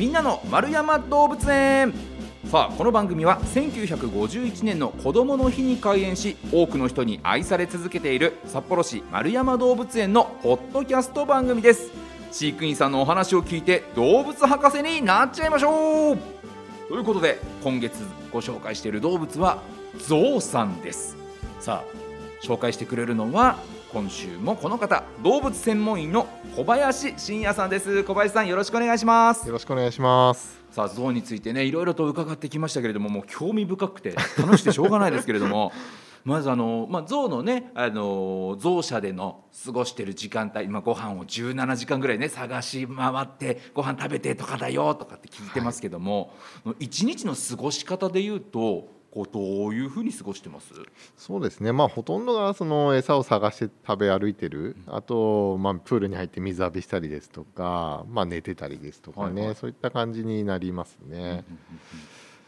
みんなの丸山動物園。さあこの番組は1951年の子どもの日に開園し多くの人に愛され続けている札幌市丸山動物園のポッドキャスト番組です。飼育員さんのお話を聞いて動物博士になっちゃいましょう。ということで今月ご紹介している動物はゾウさんです。さあ紹介してくれるのは今週もこの方動物専門員の小林真也さんです。小林さんよろしくお願いします。よろしくお願いします。さあ象についてねいろいろと伺ってきましたけれどももう興味深くて楽しくてしょうがないですけれども。まずあの、まあ、象のねあの象舎での過ごしてる時間帯、まあ、ご飯を17時間ぐらいね探し回ってご飯食べてとかだよとかって聞いてますけども、はい、一日の過ごし方でいうとこうどういうふうに過ごしてます？そうですね、まあ、ほとんどがその餌を探して食べ歩いてる、うん、あと、まあ、プールに入って水浴びしたりですとか、まあ、寝てたりですとかね、はいはい、そういった感じになりますね。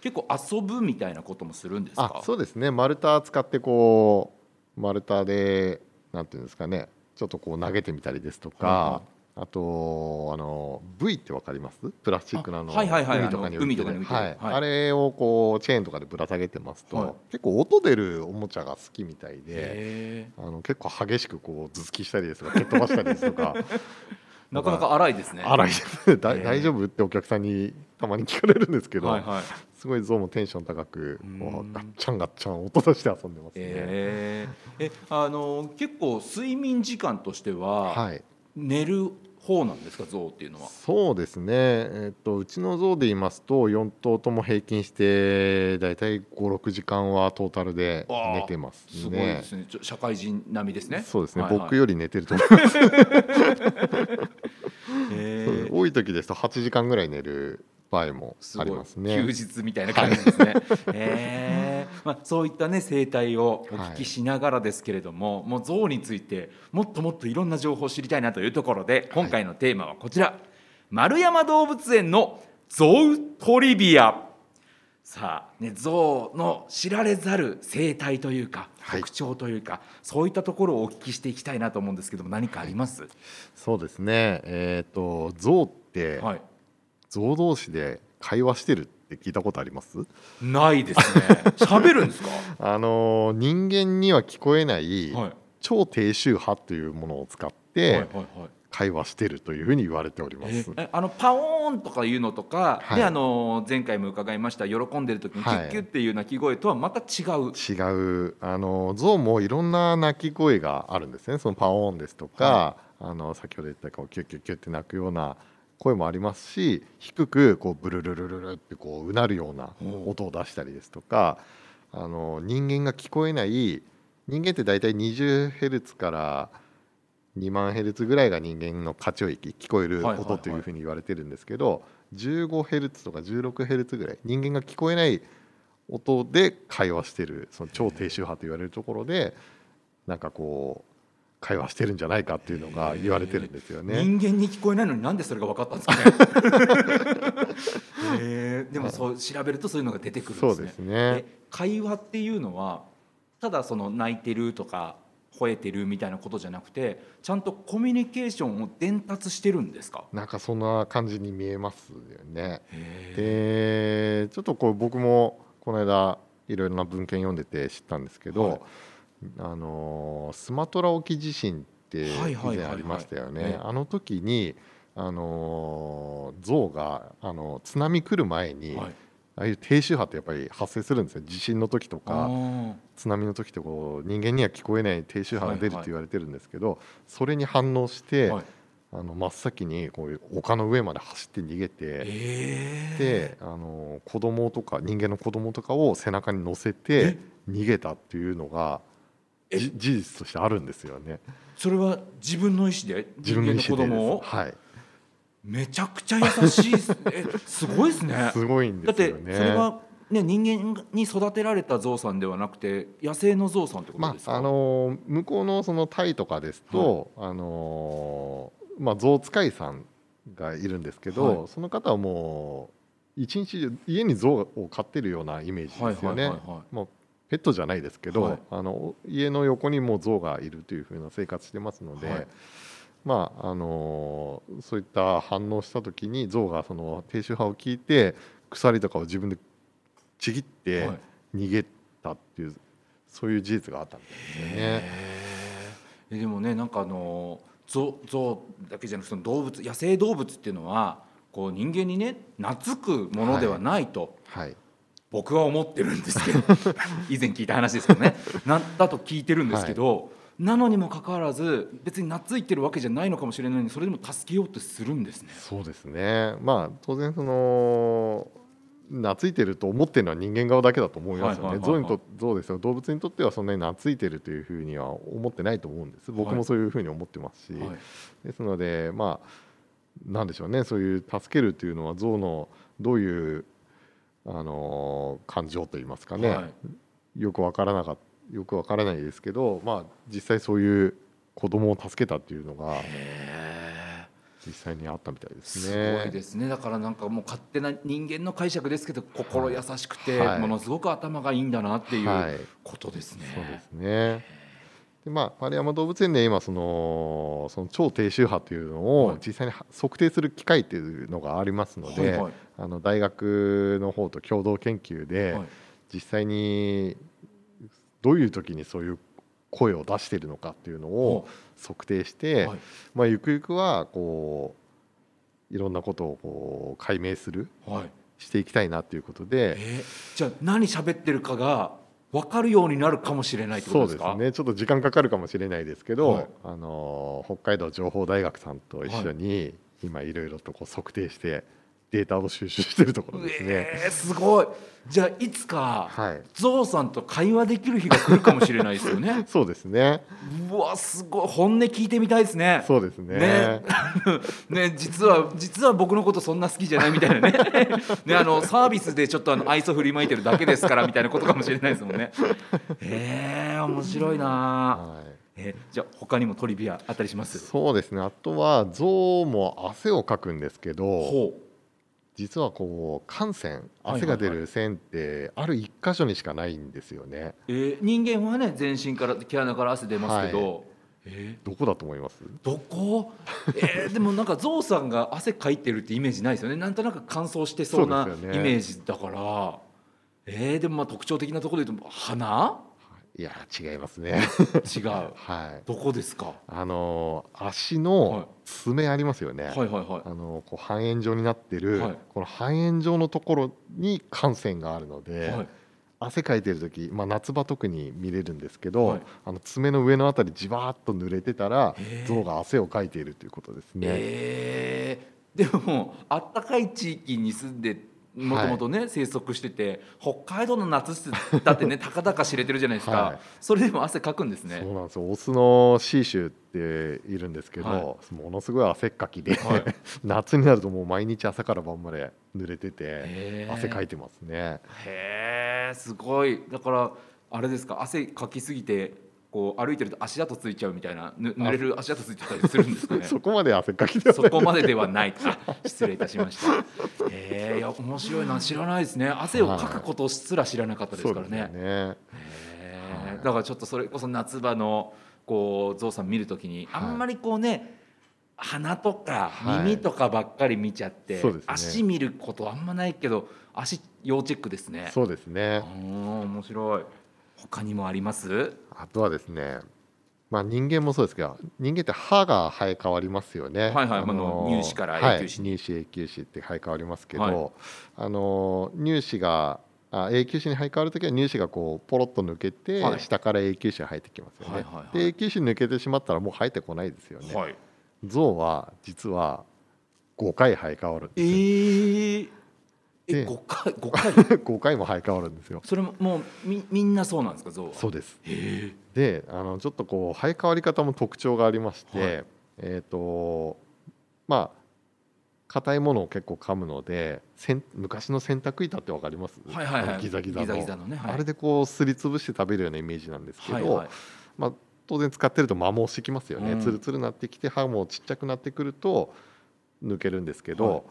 結構遊ぶみたいなこともするんですか？そうですね。丸太使ってこう丸太でなんていうんですかね。ちょっとこう投げてみたりですとか、はいはいあとあの V ってわかります？プラスチックのの海とかに浮いてる、はい、あれをこうチェーンとかでぶら下げてますと、はい、結構音出るおもちゃが好きみたいであの結構激しくこう頭突きしたりですとか。蹴っ飛ばしたりですとかなかなか荒いですね。荒い大丈夫ってお客さんにたまに聞かれるんですけど、はいはい、すごいゾウもテンション高くガッチャンガッチャン音出して遊んでますね。えー、えあの結構睡眠時間としては、はい、寝る方なんですか象っていうのは？そうですね、えっとうちの象で言いますと4頭とも平均して大体56時間はトータルで寝てますね。すごいですね。社会人並みですね。そうですね、はいはい、僕より寝てると思いま す。多い時ですと8時間ぐらい寝る場合もありますね。休日みたいな感じですね、えー。まあ、そういったね生態をお聞きしながらですけれども、はい、もう象についてもっともっといろんな情報を知りたいなというところで今回のテーマはこちら、はい、丸山動物園のゾウトリビア。さあ、ね、象の知られざる生態というか特徴というか、はい、そういったところをお聞きしていきたいなと思うんですけども何かあります、そうですね、えーと、象って、はい、象同士で会話してるって聞いたことあります？ないですね。喋るんですか？あの人間には聞こえない、超低周波というものを使って、会話してるというふうに言われております。あのパオーンとかいうのとか、はい、であの前回も伺いました喜んでる時にキュッキュっていう鳴き声とはまた違う。違う。あの象もいろんな鳴き声があるんですね。そのパオーンですとか、はい、あの先ほど言ったこうキュッキュッキュッって鳴くような声もありますし低くこうブルルルルルってこううなるような音を出したりですとかあの人間が聞こえない人間って大体 20Hz から2万ヘルツぐらいが人間の過聴域聞こえる音というふうに言われてるんですけど 15Hz とか 16Hz ぐらい人間が聞こえない音で会話してるその超低周波と言われるところでなんかこう会話してるんじゃないかっていうのが言われてるんですよね。人間に聞こえないのになんでそれが分かったんですかね。えー、でもそう調べるとそういうのが出てくるんですね。そうですね。会話っていうのはただその泣いてるとか吠えてるみたいなことじゃなくてちゃんとコミュニケーションを伝達してるんですか？なんかそんな感じに見えますよね。でちょっとこう僕もこの間いろいろな文献読んでて知ったんですけど、はいあのスマトラ沖地震って以前ありましたよね。あの時にあの象があの津波来る前に、はい、ああいう低周波ってやっぱり発生するんですよ。地震の時とか津波の時とこう人間には聞こえない低周波が出るって言われてるんですけど、はいはい、それに反応して、はい、あの真っ先にこういう丘の上まで走って逃げて、えー、であの子供とか人間の子供とかを背中に乗せて逃げたっていうのが事実としてあるんですよね。それは自分の意思で？自分の子供を？はいめちゃくちゃ優しいえすごいですね。すごいんですよね。だってそれはね人間に育てられたゾウさんではなくて野生のゾウさんってことですか？まああの向こうのそのタイとかですと、はい、あのまあゾウ使いさんがいるんですけど、はい、その方はもう一日中家にゾウを飼ってるようなイメージですよね。もうペットじゃないですけど、はい、あの家の横にも象がいるというふうな生活してますので、はい、まああのそういった反応した時に象がその低周波を聞いて鎖とかを自分でちぎってはい。逃げたっていう、そういう事実があったんですよね。えでもねなんかあのゾゾウだけじゃなくて動物野生動物っていうのはこう人間にね懐くものではないと、はい僕は思ってるんですけど 以前聞いた話ですけどねなだと聞いてるんですけど、なのにもかかわらず別に懐いてるわけじゃないのかもしれないのにそれでも助けようとするんですね。そうですね。まあ当然その懐いてると思ってるのは人間側だけだと思いますよね。はいはいはいはい象にと象ですよ動物にとってはそんなに懐いてるというふうには思ってないと思うんです。僕もそういうふうに思ってますし、はいですのでまあなんでしょうねそういう助けるというのは象のどういうあの感情といいますかね、はい。よくわからなかっよくわからないですけど、まあ実際そういう子供を助けたっていうのがへ実際にあったみたいでーすすね。ごいですね。だからなんかもう勝手な人間の解釈ですけど心優しくて、はい。ものすごく頭がいいんだなっていはい。うことですね。そうですね。でまあ、丸山動物園で今そのその超低周波というのはい。を実際に測定する機械というのがありますので、はいはいあの大学の方と共同研究で、はい。実際にどういう時にそういう声を出しているのかっていうのを測定して、はい。まあ、ゆくゆくはこういろんなことをこう解明するはい。していきたいなということで。えーじゃあ何喋ってるかが分かるようになるかもしれないってことですか？そうですね。ちょっと時間かかるかもしれないですけど、はい。あの北海道情報大学さんと一緒に、今いろいろとこう測定してデータを収集しているところですね。えーすごい。じゃあいつか、はい。ゾウさんと会話できる日が来るかもしれないですよね。そうですね。うわすごい。本音聞いてみたいですね。そうですね。ね。ね実は実は僕のことそんな好きじゃないみたいなね。ねあのサービスでちょっとあの愛想振りまいてるだけですからみたいなことかもしれないですもんね。へえ面白いな。はい。えじゃあ他にもトリビアあったりします？そうですね。あとは象も汗をかくんですけど、ほ実はこう汗腺はい汗が出る線ってある一箇所にしかないんですよね。う、えー人間はね全身から毛穴から汗出ますけど、えどこだと思います？ーどこ、えーでもなんかゾウさんが汗かいてるってイメージないですよね。なんとなく乾燥してそうなイメージだから、えーでもまあ特徴的なところで言うと鼻？いや違いますね。違う。はい。どこですか？あの足はい。の爪ありますよね。はいはいはい。あのこう半円状になってる、はい。この半円状のところに汗腺があるので、はい。汗かいてる時、まあ、夏場特に見れるんですけど、はい。あの爪の上のあたりじわーっと濡れてたら象が汗をかいているということですね。えー。でもあったかい地域に住んでもともとね、生息してて北海道の夏ってだってねたかだか知れてるじゃないですか、はい。それでも汗かくんですね。そうなんですよ。オスのシーシュっているんですけど、はものすごい汗っかきで、はい。夏になるともう毎日朝から晩まで濡れてて汗かいてますね。へえすごい。だからあれですか汗かきすぎてこう歩いてると足跡ついちゃうみたいなぬ濡れる足跡ついちゃったりするんですかね。そこまで汗っかきではそこまでではない。あ失礼いたしました。へえいや面白いな。知らないですね。汗をかくことすら知らなかったですからね。そうですよね。へーだからちょっとそれこそ夏場のこうゾウさん見るときにはい。あんまりこうね鼻とかはい。耳とかばっかり見ちゃって、そうですね。足見ることあんまないけど足要チェックですね。そうですね。面白い。他にもあります？あとはですね、まあ、人間もそうですけど人間って歯が生え変わりますよね。はいはいあの乳歯から永久歯はい、乳歯永久歯って生え変わりますけど、はいあの乳歯があ永久歯に生え変わる時は乳歯がこうポロッと抜けて、はい下から永久歯が生えてきますよね。はいはいはいで永久歯抜けてしまったらもう生えてこないですよね。はい。象は実は5回生え変わるんえですよ。ー、えで五回五回？5回も生え変わるんですよ。それももうみみんなそうなんですか？ゾウは？そうです。へであのちょっとこう生え変わり方も特徴がありまして、はい。えっ、とまあ硬いものを結構噛むのでせん昔の洗濯板ってわかります、はいはいはい。ギザギザの。ギザギザのねはい。あれでこうすりつぶして食べるようなイメージなんですけど、はいはい。まあ、当然使ってると摩耗してきますよね、うん。ツルツルになってきて歯もちっちゃくなってくると抜けるんですけど、はい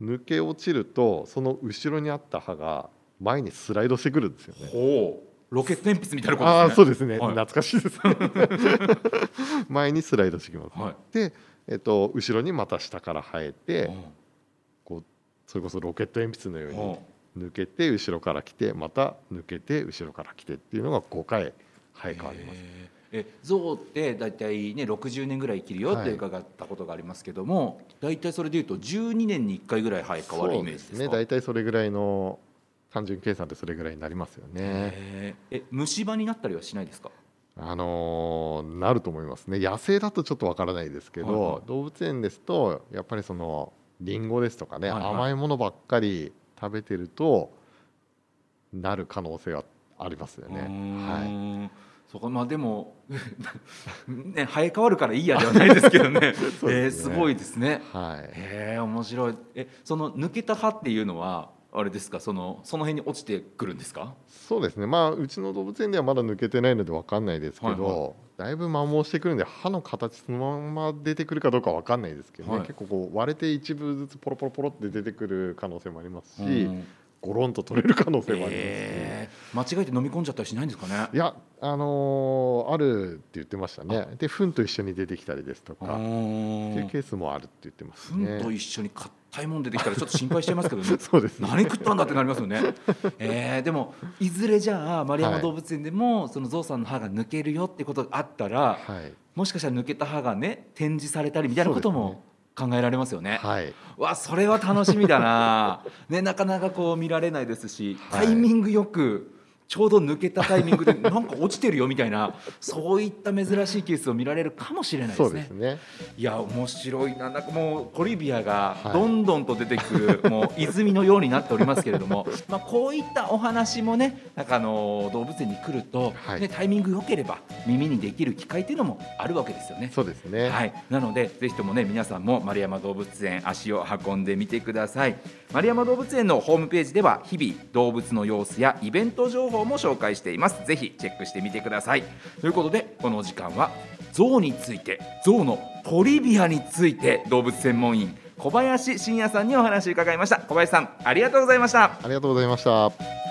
抜け落ちるとその後ろにあった歯が前にスライドしてくるんですよね。ほロケット鉛筆みたいなことああですね。そうですね、はい。懐かしいですね。前にスライドしてきます、はい。で、えっと、後ろにまた下から生えて、うん。こうそれこそロケット鉛筆のよううん。に抜けて後ろから来てまた抜けて後ろから来てっていうのが5回生え変わりますえ象って大体ね60年ぐらい生きるよって伺ったことがありますけども、大体それでいうと12年に1回ぐらい生え変わるイメージですね。大体それぐらいの単純計算でそれぐらいになりますよね。え虫歯になったりはしないですか？あのーなると思いますね。野生だとちょっとわからないですけど、はいはい。動物園ですとやっぱりそのリンゴですとかね、はいはい。甘いものばっかり食べてるとなる可能性はありますよね。はんそこまあでも ね生え変わるからいいやではないですけどね。そうえーですごいですね。い、はい、へえ面白い。えその抜けた歯っていうのはあれですか？そのその辺に落ちてくるんですか？そうですね。まあうちの動物園ではまだ抜けてないのでわかんないですけど、はいはだい。ぶ摩耗してくるんで歯の形そのまま出てくるかどうかわかんないですけどね、はい結構こう割れて一部ずつポロポロポロって出てくる可能性もありますし、うんゴロンと取れる可能性もありますし。えー間違えて飲み込んじゃったりしないんですかね？いや、あのーあるって言ってましたね。で、糞と一緒に出てきたりですとか、っていうケースもあるって言ってますね。糞と一緒に硬いもん出てきたらちょっと心配しちゃいますけどね そうですね。何食ったんだってなりますよね。えー、でもいずれじゃあ丸山はい動物園でも、そのゾウさんの歯が抜けるよってことがあったら、はい。もしかしたら抜けた歯がね展示されたりみたいなことも考えられますよね。はい。わそれは楽しみだな。ねなかなかこう見られないですし、はいタイミングよく。ちょうど抜けたタイミングで なんか落ちてるよみたいなそういった珍しいケースを見られるかもしれないですねす。ね。いや面白いななんかもうトリビアがはいどんどんと出てくる、もう泉のようになっておりますけれども、まあ、こういったお話もねなんかあの動物園に来ると、はいね、タイミング良ければ耳にできる機会っていうのもあるわけですよね。そうですね。はい、なのでぜひともね皆さんも丸山動物園足を運んでみてください丸山動物園のホームページでは日々動物の様子やイベント情報も紹介しています。ぜひチェックしてみてください。ということでこの時間は象について象のトリビアについて動物専門員小林信也さんにお話を伺いました。小林さんありがとうございました。ありがとうございました。